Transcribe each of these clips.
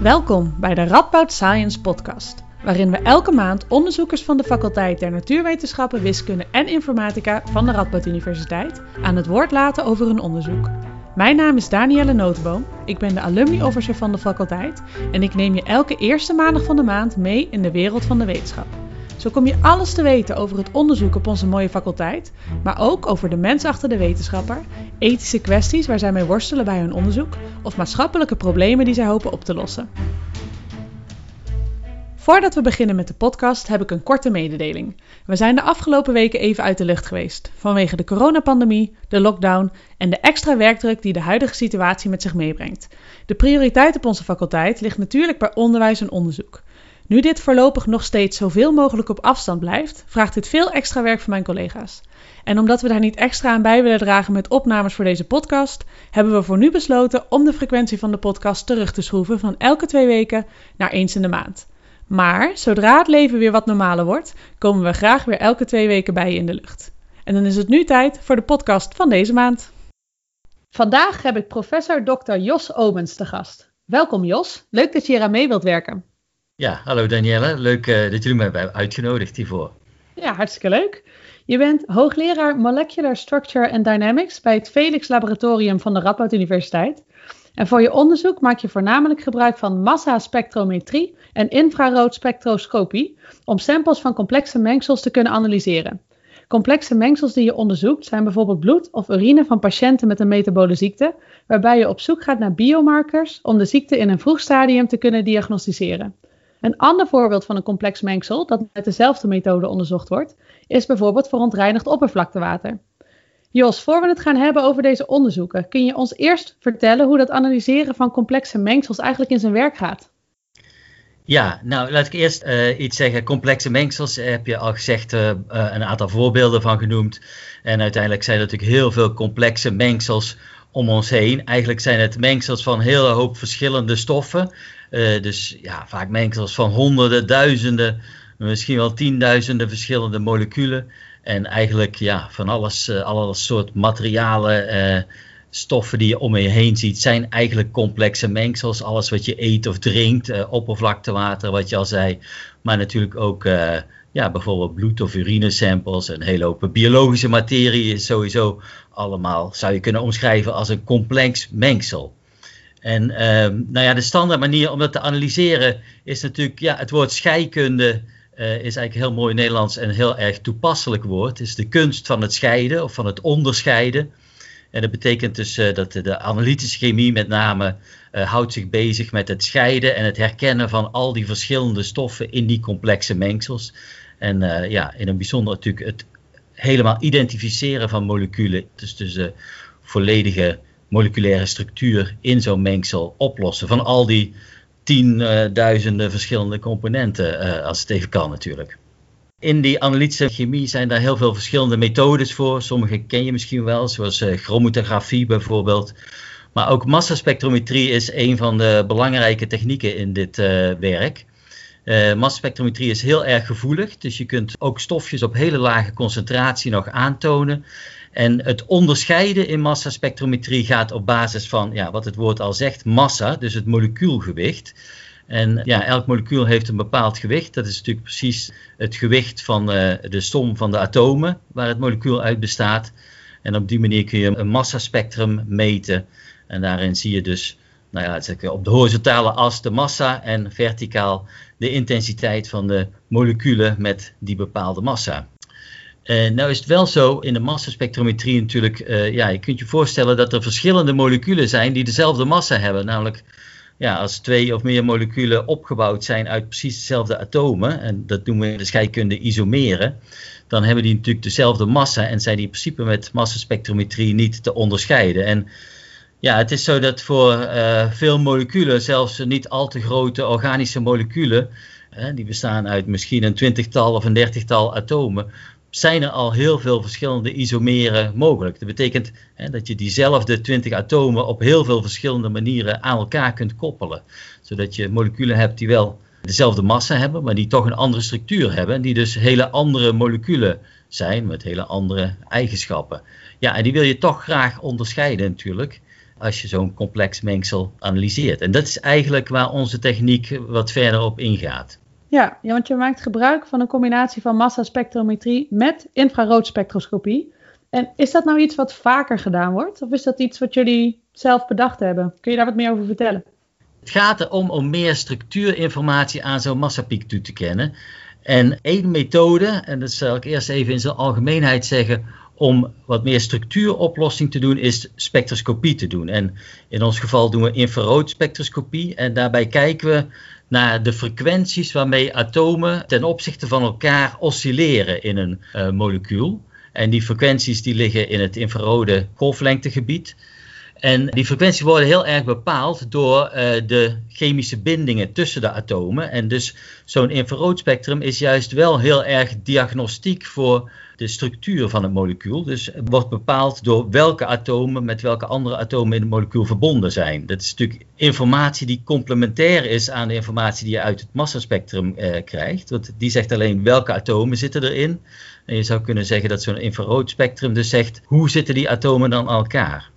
Welkom bij de Radboud Science Podcast, waarin we elke maand onderzoekers van de faculteit der Natuurwetenschappen, Wiskunde en Informatica van de Radboud Universiteit aan het woord laten over hun onderzoek. Mijn naam is Danielle Notenboom, ik ben de alumni officer van de faculteit en ik neem je elke eerste maandag van de maand mee in de wereld van de wetenschap. Zo kom je alles te weten over het onderzoek op onze mooie faculteit, maar ook over de mens achter de wetenschapper, ethische kwesties waar zij mee worstelen bij hun onderzoek of maatschappelijke problemen die zij hopen op te lossen. Voordat we beginnen met de podcast heb ik een korte mededeling. We zijn de afgelopen weken even uit de lucht geweest vanwege de coronapandemie, de lockdown en de extra werkdruk die de huidige situatie met zich meebrengt. De prioriteit op onze faculteit ligt natuurlijk bij onderwijs en onderzoek. Nu dit voorlopig nog steeds zoveel mogelijk op afstand blijft, vraagt dit veel extra werk van mijn collega's. En omdat we daar niet extra aan bij willen dragen met opnames voor deze podcast, hebben we voor nu besloten om de frequentie van de podcast terug te schroeven van elke twee weken naar eens in de maand. Maar zodra het leven weer wat normaler wordt, komen we graag weer elke twee weken bij je in de lucht. En dan is het nu tijd voor de podcast van deze maand. Vandaag heb ik professor Dr. Jos Omens te gast. Welkom Jos, leuk dat je hier aan mee wilt werken. Ja, hallo Danielle. Leuk uh, dat jullie mij hebben uitgenodigd hiervoor. Ja, hartstikke leuk. Je bent hoogleraar Molecular Structure and Dynamics bij het Felix Laboratorium van de Radboud Universiteit. En voor je onderzoek maak je voornamelijk gebruik van massaspectrometrie en infraroodspectroscopie om samples van complexe mengsels te kunnen analyseren. Complexe mengsels die je onderzoekt zijn bijvoorbeeld bloed of urine van patiënten met een metabole ziekte, waarbij je op zoek gaat naar biomarkers om de ziekte in een vroeg stadium te kunnen diagnosticeren. Een ander voorbeeld van een complex mengsel dat met dezelfde methode onderzocht wordt, is bijvoorbeeld verontreinigd oppervlaktewater. Jos, voor we het gaan hebben over deze onderzoeken, kun je ons eerst vertellen hoe dat analyseren van complexe mengsels eigenlijk in zijn werk gaat? Ja, nou laat ik eerst uh, iets zeggen. Complexe mengsels heb je al gezegd, uh, een aantal voorbeelden van genoemd. En uiteindelijk zijn er natuurlijk heel veel complexe mengsels om ons heen. Eigenlijk zijn het mengsels van een hele hoop verschillende stoffen. Uh, dus ja, vaak mengsels van honderden, duizenden, misschien wel tienduizenden verschillende moleculen. En eigenlijk ja, van alles, uh, alle soort materialen, uh, stoffen die je om je heen ziet, zijn eigenlijk complexe mengsels. Alles wat je eet of drinkt, oppervlaktewater, wat je al zei. Maar natuurlijk ook ja, bijvoorbeeld bloed- of urinesamples. Een hele hoop biologische materie sowieso allemaal, zou je kunnen omschrijven als een complex mengsel. En uh, nou ja, de standaard manier om dat te analyseren is natuurlijk, ja, het woord scheikunde uh, is eigenlijk heel mooi Nederlands en heel erg toepasselijk woord. Het is de kunst van het scheiden of van het onderscheiden. En dat betekent dus uh, dat de analytische chemie met name uh, houdt zich bezig met het scheiden en het herkennen van al die verschillende stoffen in die complexe mengsels. En ja, in een bijzonder natuurlijk het helemaal identificeren van moleculen. Dus, dus volledige moleculaire structuur in zo'n mengsel oplossen. Van al die tienduizenden verschillende componenten, uh, als het even kan natuurlijk. In die analytische chemie zijn daar heel veel verschillende methodes voor. Sommige ken je misschien wel, zoals uh, chromatografie bijvoorbeeld. Maar ook massaspectrometrie is een van de belangrijke technieken in dit werk. Uh, massaspectrometrie is heel erg gevoelig, dus je kunt ook stofjes op hele lage concentratie nog aantonen. En het onderscheiden in massaspectrometrie gaat op basis van, ja, wat het woord al zegt, massa, dus het molecuulgewicht. En ja, elk molecuul heeft een bepaald gewicht. Dat is natuurlijk precies het gewicht van uh, de som van de atomen waar het molecuul uit bestaat. En op die manier kun je een massaspectrum meten. En daarin zie je dus nou ja, op de horizontale as de massa en verticaal de intensiteit van de moleculen met die bepaalde massa. Uh, nou is het wel zo in de massaspectrometrie natuurlijk, uh, ja, je kunt je voorstellen dat er verschillende moleculen zijn die dezelfde massa hebben. Namelijk, ja, als twee of meer moleculen opgebouwd zijn uit precies dezelfde atomen, en dat noemen we in de scheikunde isomeren, dan hebben die natuurlijk dezelfde massa en zijn die in principe met massaspectrometrie niet te onderscheiden. En ja, het is zo dat voor uh, veel moleculen, zelfs niet al te grote organische moleculen, die bestaan uit misschien een twintigtal of een dertigtal atomen, zijn er al heel veel verschillende isomeren mogelijk. Dat betekent hè, dat je diezelfde 20 atomen op heel veel verschillende manieren aan elkaar kunt koppelen. Zodat je moleculen hebt die wel dezelfde massa hebben, maar die toch een andere structuur hebben. En die dus hele andere moleculen zijn met hele andere eigenschappen. Ja, en die wil je toch graag onderscheiden natuurlijk. als je zo'n complex mengsel analyseert. En dat is eigenlijk waar onze techniek wat verder op ingaat. Ja, want je maakt gebruik van een combinatie van massaspectrometrie met infraroodspectroscopie. En is dat nou iets wat vaker gedaan wordt? Of is dat iets wat jullie zelf bedacht hebben? Kun je daar wat meer over vertellen? Het gaat erom om meer structuurinformatie aan zo'n massapiek toe te kennen. En één methode, en dat zal ik eerst even in zijn algemeenheid zeggen, om wat meer structuuroplossing te doen, is spectroscopie te doen. En in ons geval doen we infraroodspectroscopie. En daarbij kijken we naar de frequenties waarmee atomen ten opzichte van elkaar oscilleren in een uh, molecuul. En die frequenties die liggen in het infrarode golflengtegebied. En die frequenties worden heel erg bepaald door uh, de chemische bindingen tussen de atomen. En dus zo'n infraroodspectrum is juist wel heel erg diagnostiek voor de structuur van het molecuul. Dus wordt bepaald door welke atomen met welke andere atomen in het molecuul verbonden zijn. Dat is natuurlijk informatie die complementair is aan de informatie die je uit het massaspectrum eh, krijgt. Want die zegt alleen welke atomen zitten erin. En je zou kunnen zeggen dat zo'n infraroodspectrum dus zegt hoe zitten die atomen dan elkaar.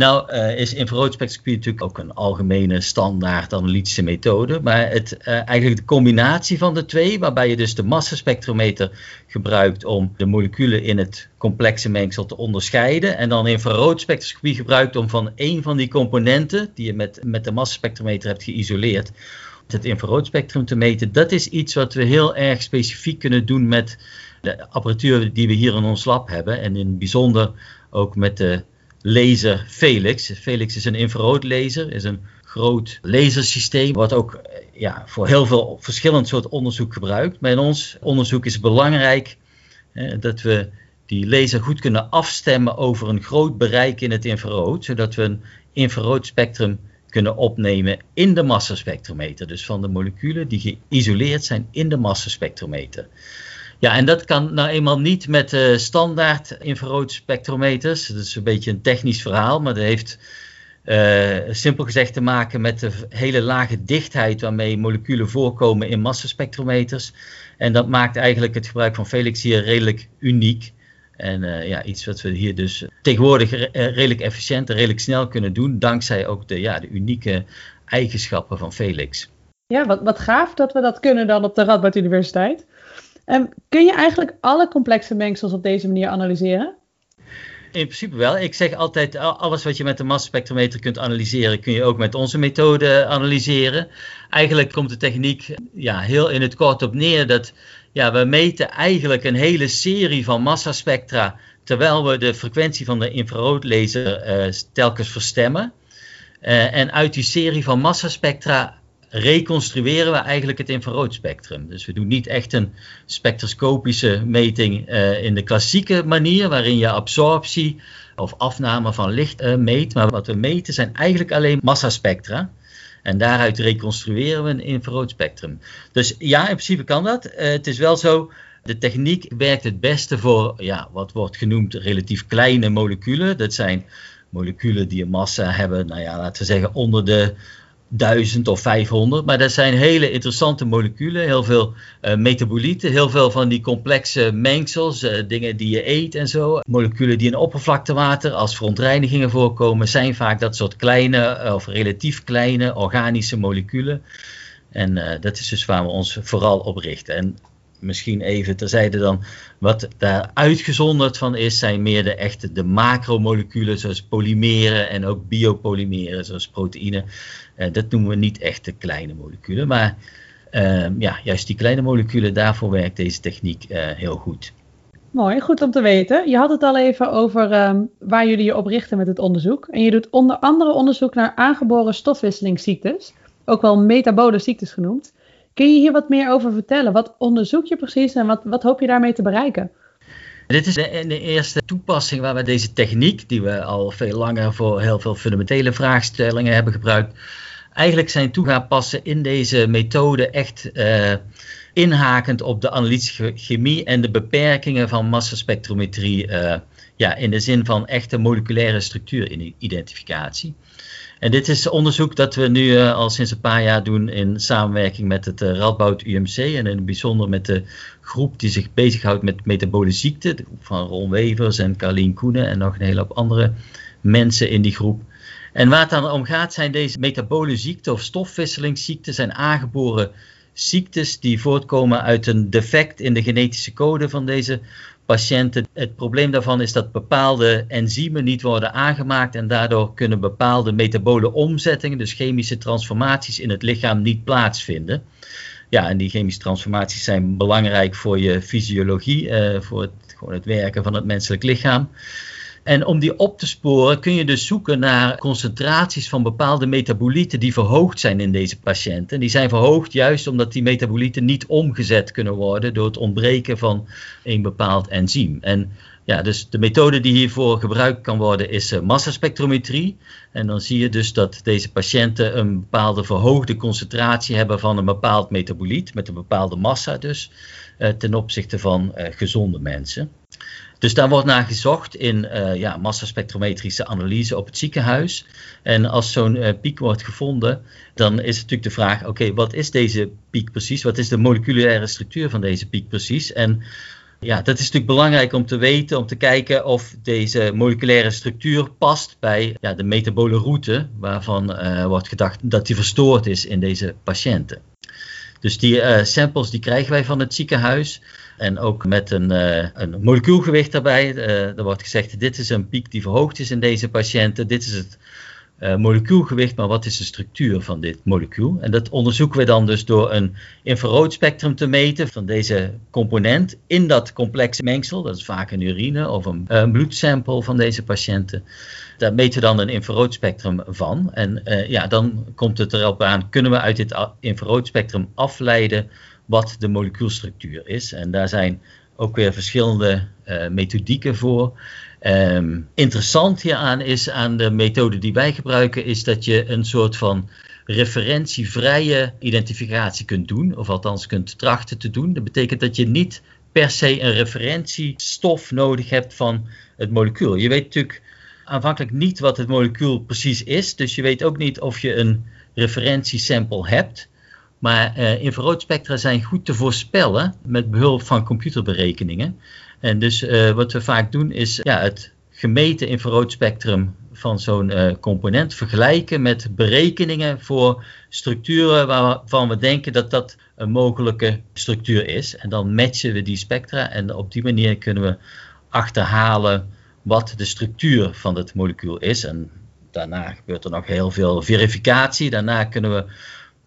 Nou uh, is infraroodspectroscopie natuurlijk ook een algemene standaard analytische methode. Maar het, uh, eigenlijk de combinatie van de twee, waarbij je dus de massaspectrometer gebruikt om de moleculen in het complexe mengsel te onderscheiden. En dan infraroodspectroscopie gebruikt om van één van die componenten, die je met, met de massaspectrometer hebt geïsoleerd, het infraroodspectrum te meten. Dat is iets wat we heel erg specifiek kunnen doen met de apparatuur die we hier in ons lab hebben. En in het bijzonder ook met de laser Felix. Felix is een infraroodlaser, is een groot lasersysteem, wat ook eh, ja, voor heel veel verschillend soort onderzoek gebruikt. Maar in ons onderzoek is het belangrijk dat we die laser goed kunnen afstemmen over een groot bereik in het infrarood, zodat we een infraroodspectrum kunnen opnemen in de massaspectrometer. Dus van de moleculen die geïsoleerd zijn in de massaspectrometer. Ja, en dat kan nou eenmaal niet met uh, standaard infraroodspectrometers. Dat is een beetje een technisch verhaal, maar dat heeft uh, simpel gezegd te maken met de hele lage dichtheid waarmee moleculen voorkomen in massaspectrometers. En dat maakt eigenlijk het gebruik van Felix hier redelijk uniek. En uh, ja, iets wat we hier dus tegenwoordig redelijk efficiënt en redelijk snel kunnen doen, dankzij ook de, ja, de unieke eigenschappen van Felix. Ja, wat, wat gaaf dat we dat kunnen dan op de Radboud Universiteit. Um, kun je eigenlijk alle complexe mengsels op deze manier analyseren? In principe wel. Ik zeg altijd, alles wat je met de massaspectrometer kunt analyseren, kun je ook met onze methode analyseren. Eigenlijk komt de techniek ja, heel in het kort op neer dat ja, we meten eigenlijk een hele serie van massaspectra, terwijl we de frequentie van de infraroodlaser uh, telkens verstemmen. Uh, en uit die serie van massaspectra reconstrueren we eigenlijk het infraroodspectrum. Dus we doen niet echt een spectroscopische meting uh, in de klassieke manier, waarin je absorptie of afname van licht uh, meet. Maar wat we meten zijn eigenlijk alleen massaspectra. En daaruit reconstrueren we een infraroodspectrum. Dus ja, in principe kan dat. Uh, het is wel zo. De techniek werkt het beste voor ja, wat wordt genoemd relatief kleine moleculen. Dat zijn moleculen die een massa hebben, nou ja, laten we zeggen onder de 1000 of 500. Maar dat zijn hele interessante moleculen, heel veel uh, metabolieten, heel veel van die complexe mengsels, uh, dingen die je eet en zo. Moleculen die in oppervlaktewater als verontreinigingen voorkomen, zijn vaak dat soort kleine uh, of relatief kleine organische moleculen. En dat is dus waar we ons vooral op richten. En misschien even terzijde dan, wat daar uitgezonderd van is, zijn meer de echte de macromoleculen, zoals polymeren en ook biopolymeren, zoals proteïne. Uh, dat noemen we niet echte kleine moleculen, maar uh, ja, juist die kleine moleculen, daarvoor werkt deze techniek uh, heel goed. Mooi, goed om te weten. Je had het al even over um, waar jullie je op richten met het onderzoek. En je doet onder andere onderzoek naar aangeboren stofwisselingsziektes, ook wel metabole ziektes genoemd. Kun je hier wat meer over vertellen? Wat onderzoek je precies en wat, wat hoop je daarmee te bereiken? Dit is de, eerste toepassing waar we deze techniek, die we al veel langer voor heel veel fundamentele vraagstellingen hebben gebruikt, eigenlijk zijn toe gaan passen in deze methode echt uh, inhakend op de analytische chemie en de beperkingen van massaspectrometrie. Uh, ja, in de zin van echte moleculaire structuuridentificatie. En dit is onderzoek dat we nu uh, al sinds een paar jaar doen in samenwerking met het uh, Radboud UMC en in het bijzonder met de groep die zich bezighoudt met metabole ziekten, de groep van Ron Wevers en Carlien Koenen en nog een hele hoop andere mensen in die groep. En waar het dan om gaat zijn deze metabole ziekten of stofwisselingsziekten zijn aangeboren ziektes die voortkomen uit een defect in de genetische code van deze patiënten. Het probleem daarvan is dat bepaalde enzymen niet worden aangemaakt en daardoor kunnen bepaalde metabole omzettingen, dus chemische transformaties in het lichaam, niet plaatsvinden. Ja, en die chemische transformaties zijn belangrijk voor je fysiologie, uh, voor het, gewoon het werken van het menselijk lichaam. En om die op te sporen kun je dus zoeken naar concentraties van bepaalde metabolieten die verhoogd zijn in deze patiënten. Die zijn verhoogd juist omdat die metabolieten niet omgezet kunnen worden door het ontbreken van een bepaald enzym. En ja, dus de methode die hiervoor gebruikt kan worden is uh, massaspectrometrie. En dan zie je dus dat deze patiënten een bepaalde verhoogde concentratie hebben van een bepaald metaboliet, met een bepaalde massa dus, uh, ten opzichte van uh, gezonde mensen. Dus daar wordt naar gezocht in uh, ja, massaspectrometrische analyse op het ziekenhuis. En als zo'n uh, piek wordt gevonden, dan is natuurlijk de vraag: oké, wat is deze piek precies? Wat is de moleculaire structuur van deze piek precies? En ja, dat is natuurlijk belangrijk om te weten, om te kijken of deze moleculaire structuur past bij ja, de metabole route, waarvan uh, wordt gedacht dat die verstoord is in deze patiënten. Dus die samples die krijgen wij van het ziekenhuis. En ook met een, uh, een molecuulgewicht daarbij. Uh, er wordt gezegd, dit is een piek die verhoogd is in deze patiënten. Dit is het uh, molecuulgewicht, maar wat is de structuur van dit molecuul? En dat onderzoeken we dan dus door een infraroodspectrum te meten van deze component in dat complexe mengsel. Dat is vaak een urine of een, een bloedsample van deze patiënten. Daar meten we dan een infraroodspectrum van. En ja, dan komt het erop aan, kunnen we uit dit infraroodspectrum afleiden wat de molecuulstructuur is. En daar zijn ook weer verschillende methodieken voor. Um, interessant hieraan is aan de methode die wij gebruiken, is dat je een soort van referentievrije identificatie kunt doen, of althans kunt trachten te doen. Dat betekent dat je niet per se een referentiestof nodig hebt van het molecuul. Je weet natuurlijk aanvankelijk niet wat het molecuul precies is, dus je weet ook niet of je een referentiesample hebt. Maar uh, infraroodspectra zijn goed te voorspellen met behulp van computerberekeningen. En dus uh, wat we vaak doen is ja, het gemeten infraroodspectrum van zo'n uh, component vergelijken met berekeningen voor structuren waarvan we denken dat dat een mogelijke structuur is. En dan matchen we die spectra en op die manier kunnen we achterhalen wat de structuur van het molecuul is. En daarna gebeurt er nog heel veel verificatie. Daarna kunnen we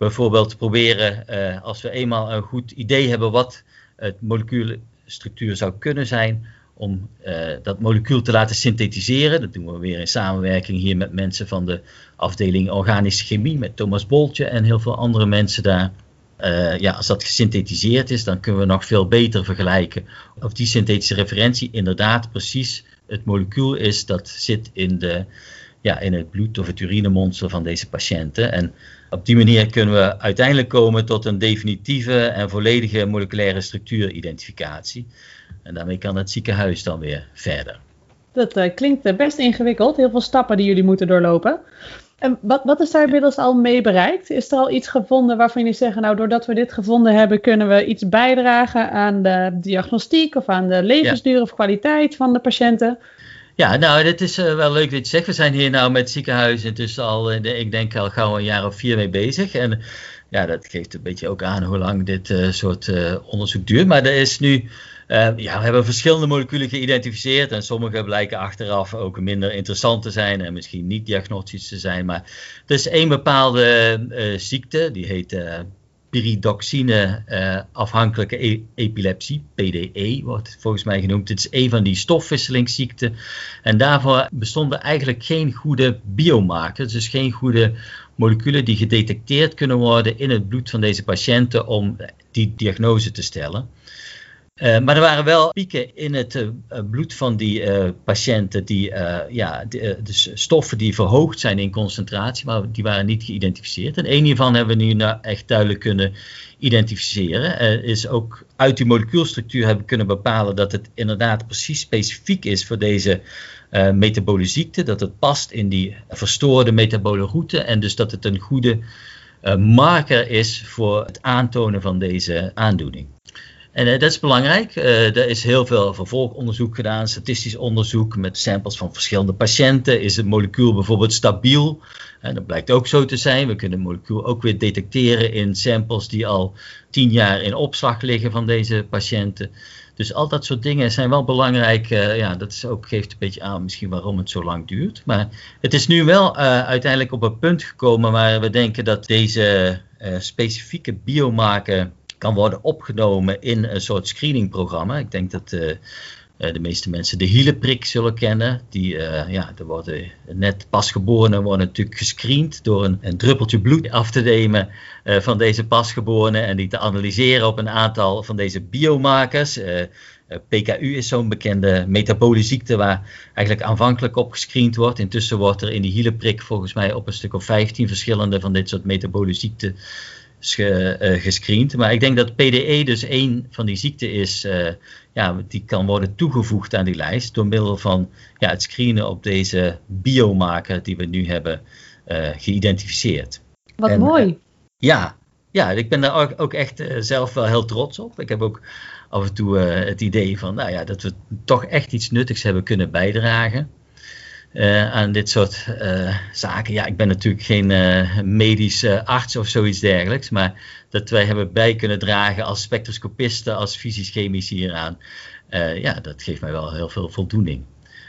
bijvoorbeeld proberen, uh, als we eenmaal een goed idee hebben wat het molecuulstructuur zou kunnen zijn, om uh, dat molecuul te laten synthetiseren. Dat doen we weer in samenwerking hier met mensen van de afdeling organische chemie, met Thomas Boltje en heel veel andere mensen daar. Uh, ja, als dat gesynthetiseerd is, dan kunnen we nog veel beter vergelijken of die synthetische referentie inderdaad precies het molecuul is dat zit in, de, ja, in het bloed of het urinemonster van deze patiënten. En op die manier kunnen we uiteindelijk komen tot een definitieve en volledige moleculaire structuuridentificatie. En daarmee kan het ziekenhuis dan weer verder. Dat uh, klinkt best ingewikkeld, heel veel stappen die jullie moeten doorlopen. En wat, wat is daar inmiddels al mee bereikt? Is er al iets gevonden waarvan jullie zeggen, nou doordat we dit gevonden hebben, kunnen we iets bijdragen aan de diagnostiek of aan de levensduur ja. of kwaliteit van de patiënten? Ja, nou, dit is uh, wel leuk dat je zegt. We zijn hier nou met het ziekenhuis intussen al, uh, ik denk al gauw een jaar of vier mee bezig. En ja, dat geeft een beetje ook aan hoe lang dit uh, soort onderzoek duurt. Maar er is nu, ja, we hebben verschillende moleculen geïdentificeerd. En sommige blijken achteraf ook minder interessant te zijn en misschien niet diagnostisch te zijn. Maar er is één bepaalde ziekte, die heet pyridoxine uh, afhankelijke e epilepsie, PDE wordt volgens mij genoemd. Het is een van die stofwisselingsziekten. En daarvoor bestonden eigenlijk geen goede biomarkers, dus geen goede moleculen die gedetecteerd kunnen worden in het bloed van deze patiënten om die diagnose te stellen. Uh, maar er waren wel pieken in het uh, bloed van die patiënten, die, ja, de, stoffen die verhoogd zijn in concentratie, maar die waren niet geïdentificeerd. En één hiervan hebben we nu nou echt duidelijk kunnen identificeren. Er is ook uit die molecuulstructuur hebben kunnen bepalen dat het inderdaad precies specifiek is voor deze metabole ziekte, dat het past in die verstoorde metabole route en dus dat het een goede marker is voor het aantonen van deze aandoening. En dat is belangrijk. er is heel veel vervolgonderzoek gedaan, statistisch onderzoek met samples van verschillende patiënten. Is het molecuul bijvoorbeeld stabiel? En dat blijkt ook zo te zijn. We kunnen het molecuul ook weer detecteren in samples die al tien jaar in opslag liggen van deze patiënten. Dus al dat soort dingen zijn wel belangrijk. Uh, ja, dat is ook, geeft een beetje aan misschien waarom het zo lang duurt. Maar het is nu wel uh, uiteindelijk op een punt gekomen waar we denken dat deze uh, specifieke biomarker kan worden opgenomen in een soort screeningprogramma. Ik denk dat uh, de meeste mensen de hielenprik zullen kennen. Die, uh, ja, er worden net pasgeborenen worden natuurlijk gescreend door een, een druppeltje bloed af te nemen van deze pasgeborenen en die te analyseren op een aantal van deze biomarkers. PKU is zo'n bekende metabole ziekte waar eigenlijk aanvankelijk op gescreend wordt. Intussen wordt er in die hielenprik volgens mij op een stuk of 15 verschillende van dit soort metabole ziekten ge, gescreend. Maar ik denk dat PDE dus één van die ziekten is ja, die kan worden toegevoegd aan die lijst door middel van ja, het screenen op deze biomarker die we nu hebben uh, geïdentificeerd. Wat en, mooi. Ja, ja, ik ben daar ook, echt zelf wel heel trots op. Ik heb ook af en toe het idee van nou ja, dat we toch echt iets nuttigs hebben kunnen bijdragen. Uh, aan dit soort uh, zaken. Ja, ik ben natuurlijk geen uh, medische arts of zoiets dergelijks, maar dat wij hebben bij kunnen dragen als spectroscopisten, als fysisch-chemici hieraan, ja, dat geeft mij wel heel veel voldoening.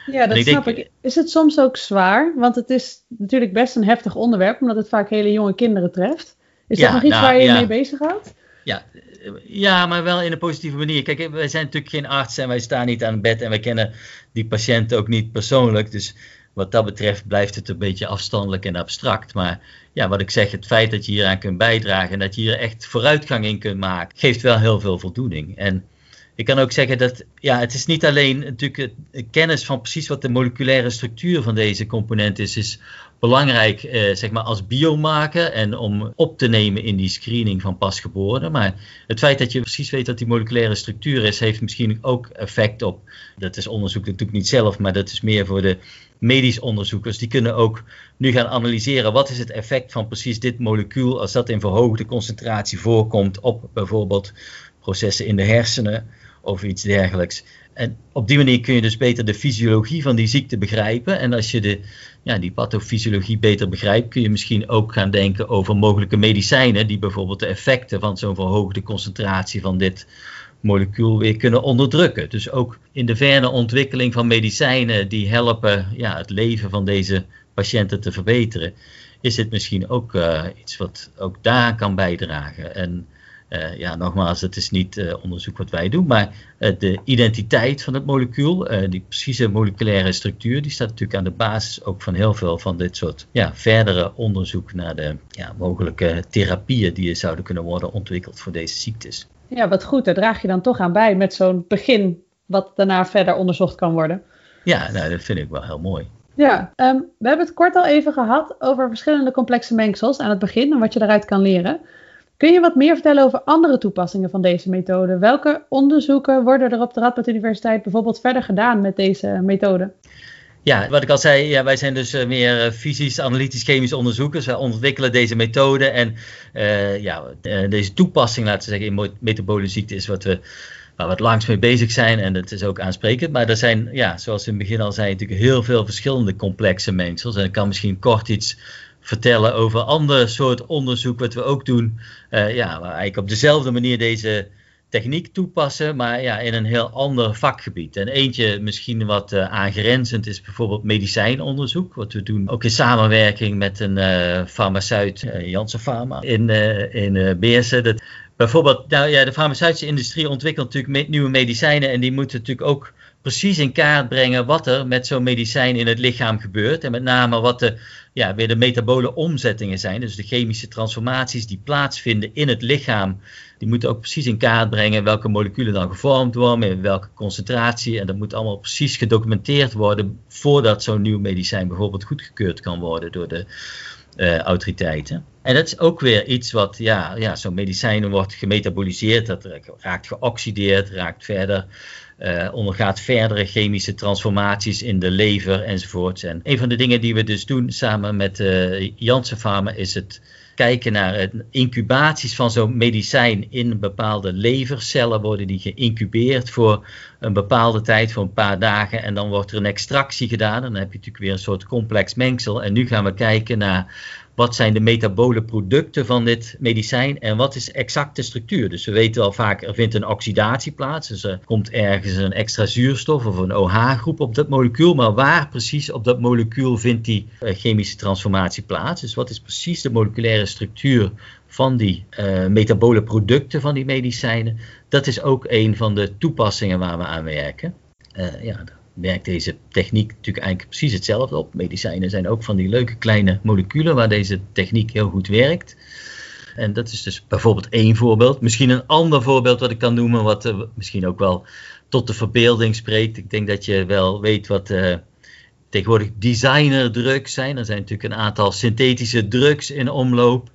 Ja, dat ik snap denk, ik. Is het soms ook zwaar? Want het is natuurlijk best een heftig onderwerp, omdat het vaak hele jonge kinderen treft. Is ja, dat nog iets nou, waar je ja. mee bezig houdt? Ja, ja, maar wel in een positieve manier. Kijk, wij zijn natuurlijk geen arts en wij staan niet aan het bed en wij kennen die patiënt ook niet persoonlijk. Dus wat dat betreft blijft het een beetje afstandelijk en abstract. Maar ja, wat ik zeg, het feit dat je hieraan kunt bijdragen en dat je hier echt vooruitgang in kunt maken, geeft wel heel veel voldoening. En ik kan ook zeggen dat ja, het is niet alleen natuurlijk kennis van precies wat de moleculaire structuur van deze component is, is belangrijk eh, zeg maar als biomaker en om op te nemen in die screening van pasgeboren. Maar het feit dat je precies weet wat die moleculaire structuur is, heeft misschien ook effect op. Dat is onderzoek natuurlijk niet zelf, maar dat is meer voor de medisch onderzoekers. Die kunnen ook nu gaan analyseren wat is het effect van precies dit molecuul als dat in verhoogde concentratie voorkomt op bijvoorbeeld processen in de hersenen of iets dergelijks. En op die manier kun je dus beter de fysiologie van die ziekte begrijpen. En als je de, ja, die pathofysiologie beter begrijpt, kun je misschien ook gaan denken over mogelijke medicijnen die bijvoorbeeld de effecten van zo'n verhoogde concentratie van dit molecuul weer kunnen onderdrukken. Dus ook in de verre ontwikkeling van medicijnen die helpen ja, het leven van deze patiënten te verbeteren, is dit misschien ook uh, iets wat ook daar kan bijdragen. En uh, ja, nogmaals, het is niet uh, onderzoek wat wij doen, maar de identiteit van het molecuul, die precieze moleculaire structuur, die staat natuurlijk aan de basis ook van heel veel van dit soort ja, verdere onderzoek naar de ja, mogelijke therapieën die er zouden kunnen worden ontwikkeld voor deze ziektes. Ja, wat goed. Daar draag je dan toch aan bij met zo'n begin, wat daarna verder onderzocht kan worden. Ja, nou, dat vind ik wel heel mooi. Ja, um, we hebben het kort al even gehad over verschillende complexe mengsels aan het begin en wat je daaruit kan leren. Kun je wat meer vertellen over andere toepassingen van deze methode? Welke onderzoeken worden er op de Radboud Universiteit bijvoorbeeld verder gedaan met deze methode? Ja, wat ik al zei, ja, wij zijn dus uh, meer uh, fysisch, analytisch, chemisch onderzoekers. Wij ontwikkelen deze methode en uh, ja, deze toepassing, laten we zeggen, in metabole ziekte is wat we waar we het langst mee bezig zijn en het is ook aansprekend. Maar er zijn, ja, zoals in het begin al zei, natuurlijk heel veel verschillende complexe mengsels. En ik kan misschien kort iets vertellen over ander soort onderzoek wat we ook doen. ja, waar eigenlijk op dezelfde manier deze techniek toepassen, maar ja, in een heel ander vakgebied. En eentje misschien wat uh, aangrenzend is bijvoorbeeld medicijnonderzoek, wat we doen ook in samenwerking met een uh, farmaceut, uh, Janssen Pharma, in, in Beersen. Dat, bijvoorbeeld, nou ja, de farmaceutische industrie ontwikkelt natuurlijk nieuwe medicijnen en die moeten natuurlijk ook precies in kaart brengen wat er met zo'n medicijn in het lichaam gebeurt. En met name wat de, ja, weer de metabole omzettingen zijn. Dus de chemische transformaties die plaatsvinden in het lichaam. Die moeten ook precies in kaart brengen welke moleculen dan gevormd worden, in welke concentratie. En dat moet allemaal precies gedocumenteerd worden voordat zo'n nieuw medicijn bijvoorbeeld goedgekeurd kan worden door de uh, autoriteiten. En dat is ook weer iets wat, ja, ja zo'n medicijn wordt gemetaboliseerd, dat raakt geoxideerd, raakt verder uh, ondergaat verdere chemische transformaties in de lever enzovoorts. En een van de dingen die we dus doen samen met uh, Janssen Pharma is het kijken naar incubaties van zo'n medicijn in bepaalde levercellen. Worden die geïncubeerd voor een bepaalde tijd, voor een paar dagen. En dan wordt er een extractie gedaan. Dan heb je natuurlijk weer een soort complex mengsel. En nu gaan we kijken naar wat zijn de metabole producten van dit medicijn en wat is exact de structuur. Dus we weten al vaak, er vindt een oxidatie plaats, dus er komt ergens een extra zuurstof of een OH-groep op dat molecuul, maar waar precies op dat molecuul vindt die uh, chemische transformatie plaats? Dus wat is precies de moleculaire structuur van die uh, metabole producten van die medicijnen? Dat is ook een van de toepassingen waar we aan werken. Uh, ja, werkt deze techniek natuurlijk eigenlijk precies hetzelfde op. Medicijnen zijn ook van die leuke kleine moleculen waar deze techniek heel goed werkt. En dat is dus bijvoorbeeld één voorbeeld. Misschien een ander voorbeeld wat ik kan noemen, wat uh, misschien ook wel tot de verbeelding spreekt. Ik denk dat je wel weet wat uh, tegenwoordig designerdrugs zijn. Er zijn natuurlijk een aantal synthetische drugs in omloop.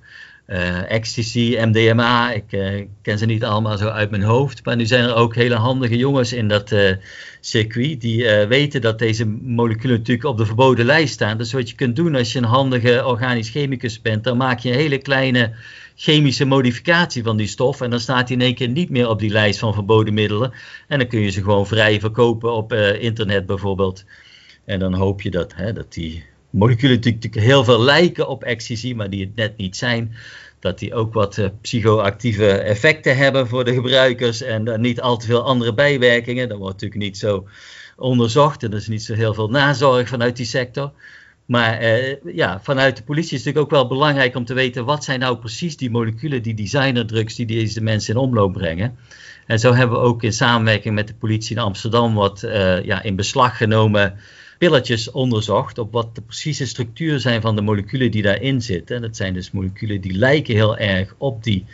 Uh, ecstasy, MDMA, ik uh, ken ze niet allemaal zo uit mijn hoofd. Maar nu zijn er ook hele handige jongens in dat uh, circuit die weten dat deze moleculen natuurlijk op de verboden lijst staan. Dus wat je kunt doen als je een handige organisch chemicus bent, dan maak je een hele kleine chemische modificatie van die stof. En dan staat die in één keer niet meer op die lijst van verboden middelen. En dan kun je ze gewoon vrij verkopen op internet bijvoorbeeld. En dan hoop je dat, hè, dat die moleculen natuurlijk heel veel lijken op ecstasy, maar die het net niet zijn. Dat die ook wat uh, psychoactieve effecten hebben voor de gebruikers en uh, niet al te veel andere bijwerkingen. Dat wordt natuurlijk niet zo onderzocht en er is niet zo heel veel nazorg vanuit die sector. Maar uh, ja, vanuit de politie is het natuurlijk ook wel belangrijk om te weten wat zijn nou precies die moleculen, die designerdrugs die deze mensen in omloop brengen. En zo hebben we ook in samenwerking met de politie in Amsterdam wat ja, in beslag genomen pilletjes onderzocht op wat de precieze structuur zijn van de moleculen die daarin zitten. En dat zijn dus moleculen die lijken heel erg op die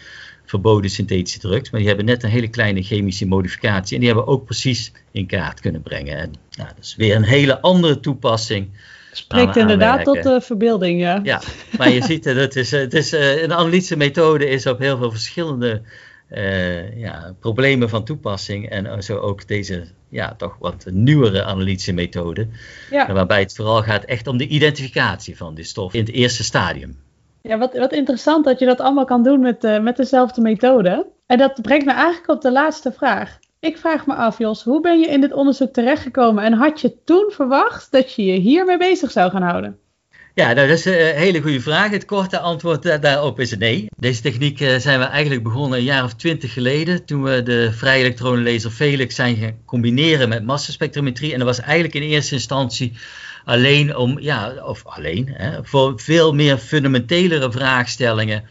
verboden synthetische drugs, maar die hebben net een hele kleine chemische modificatie en die hebben we ook precies in kaart kunnen brengen. En nou, dat is weer een hele andere toepassing. Spreekt inderdaad tot de verbeelding, ja. Ja, maar je ziet, het is, het is, eh, een analytische methode is op heel veel verschillende uh, ja, problemen van toepassing en zo ook deze ja, toch wat nieuwere analytische methode. Ja. Waarbij het vooral gaat echt om de identificatie van die stof in het eerste stadium. Ja, wat, wat interessant dat je dat allemaal kan doen met, uh, met dezelfde methode. En dat brengt me eigenlijk op de laatste vraag. Ik vraag me af, Jos, hoe ben je in dit onderzoek terechtgekomen en had je toen verwacht dat je je hiermee bezig zou gaan houden? Ja, nou, dat is een hele goede vraag. Het korte antwoord daarop is nee. Deze techniek uh, zijn we eigenlijk begonnen een jaar of twintig geleden. Toen we de vrije elektronenlaser Felix zijn gaan combineren met massaspectrometrie. En dat was eigenlijk in eerste instantie alleen om, ja, of alleen, hè, voor veel meer fundamentelere vraagstellingen.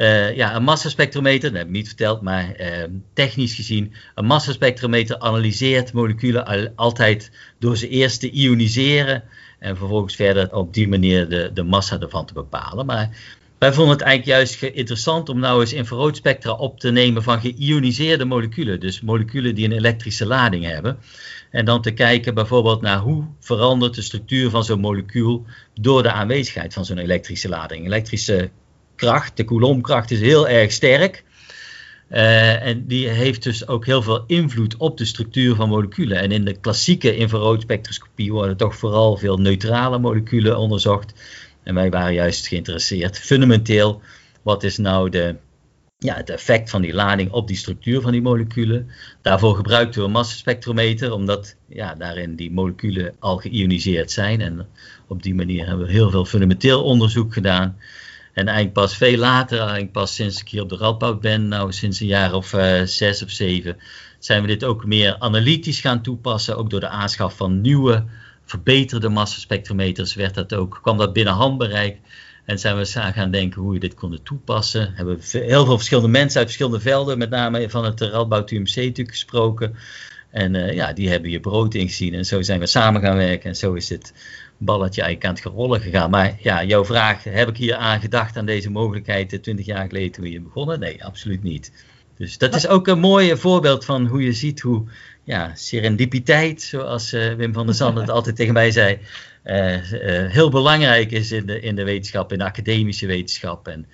Uh, ja, een massaspectrometer, dat heb ik niet verteld, maar uh, technisch gezien, een massaspectrometer analyseert moleculen al, altijd door ze eerst te ioniseren en vervolgens verder op die manier de, de massa ervan te bepalen. Maar wij vonden het eigenlijk juist interessant om nou eens infraroodspectra op te nemen van geïoniseerde moleculen. Dus moleculen die een elektrische lading hebben. En dan te kijken bijvoorbeeld naar hoe verandert de structuur van zo'n molecuul door de aanwezigheid van zo'n elektrische lading. Elektrische kracht, de Coulombkracht is heel erg sterk. Uh, en die heeft dus ook heel veel invloed op de structuur van moleculen. En in de klassieke infraroodspectroscopie worden toch vooral veel neutrale moleculen onderzocht. En wij waren juist geïnteresseerd fundamenteel, wat is nou de, ja, het effect van die lading op die structuur van die moleculen. Daarvoor gebruikten we een massaspectrometer, omdat ja, daarin die moleculen al geïoniseerd zijn. En op die manier hebben we heel veel fundamenteel onderzoek gedaan. En eigenlijk pas veel later, eigenlijk pas sinds ik hier op de Radboud ben, nou sinds een jaar of uh, zes of zeven, zijn we dit ook meer analytisch gaan toepassen. Ook door de aanschaf van nieuwe, verbeterde massaspectrometers werd dat ook, kwam dat binnen handbereik. En zijn we gaan denken hoe we dit konden toepassen. Hebben heel veel verschillende mensen uit verschillende velden, met name van het Radboud UMC natuurlijk gesproken. En uh, ja, die hebben je brood ingezien. En zo zijn we samen gaan werken. En zo is dit balletje eigenlijk aan het gerollen gegaan. Maar ja, jouw vraag, heb ik hier aan gedacht aan deze mogelijkheid 20 jaar geleden toen je begonnen? Nee, absoluut niet. Dus dat is ook een mooi voorbeeld van hoe je ziet hoe ja, serendipiteit, zoals uh, Wim van der Zand het altijd tegen mij zei, uh, uh, heel belangrijk is in de, in de wetenschap, in de academische wetenschap. En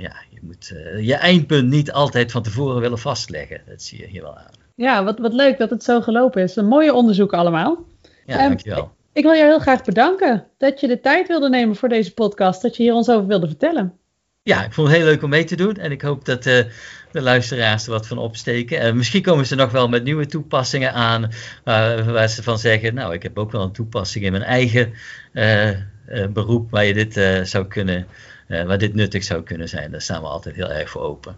ja, je moet je eindpunt niet altijd van tevoren willen vastleggen. Dat zie je hier wel aan. Ja, wat, wat leuk dat het zo gelopen is. Een mooie onderzoek allemaal. Ja, Ehm, dankjewel. Ik wil je heel graag bedanken dat je de tijd wilde nemen voor deze podcast. Dat je hier ons over wilde vertellen. Ja, ik vond het heel leuk om mee te doen. En ik hoop dat eh, de luisteraars er wat van opsteken. En misschien komen ze nog wel met nieuwe toepassingen aan. eh, waar ze van zeggen, nou, ik heb ook wel een toepassing in mijn eigen eh, eh, beroep. Waar, je dit, eh, zou kunnen, eh, waar dit nuttig zou kunnen zijn. Daar staan we altijd heel erg voor open.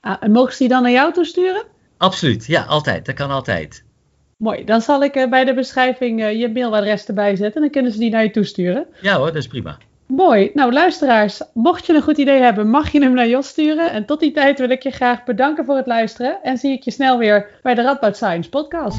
Ah, en mogen ze die dan naar jou toesturen? Absoluut, ja, altijd. Dat kan altijd. Mooi, dan zal ik eh, bij de beschrijving eh, je mailadres erbij zetten. En dan kunnen ze die naar je toesturen. Ja hoor, dat is prima. Mooi. Nou, luisteraars, mocht je een goed idee hebben, mag je hem naar Jos sturen. En tot die tijd wil ik je graag bedanken voor het luisteren. En zie ik je snel weer bij de Radboud Science podcast.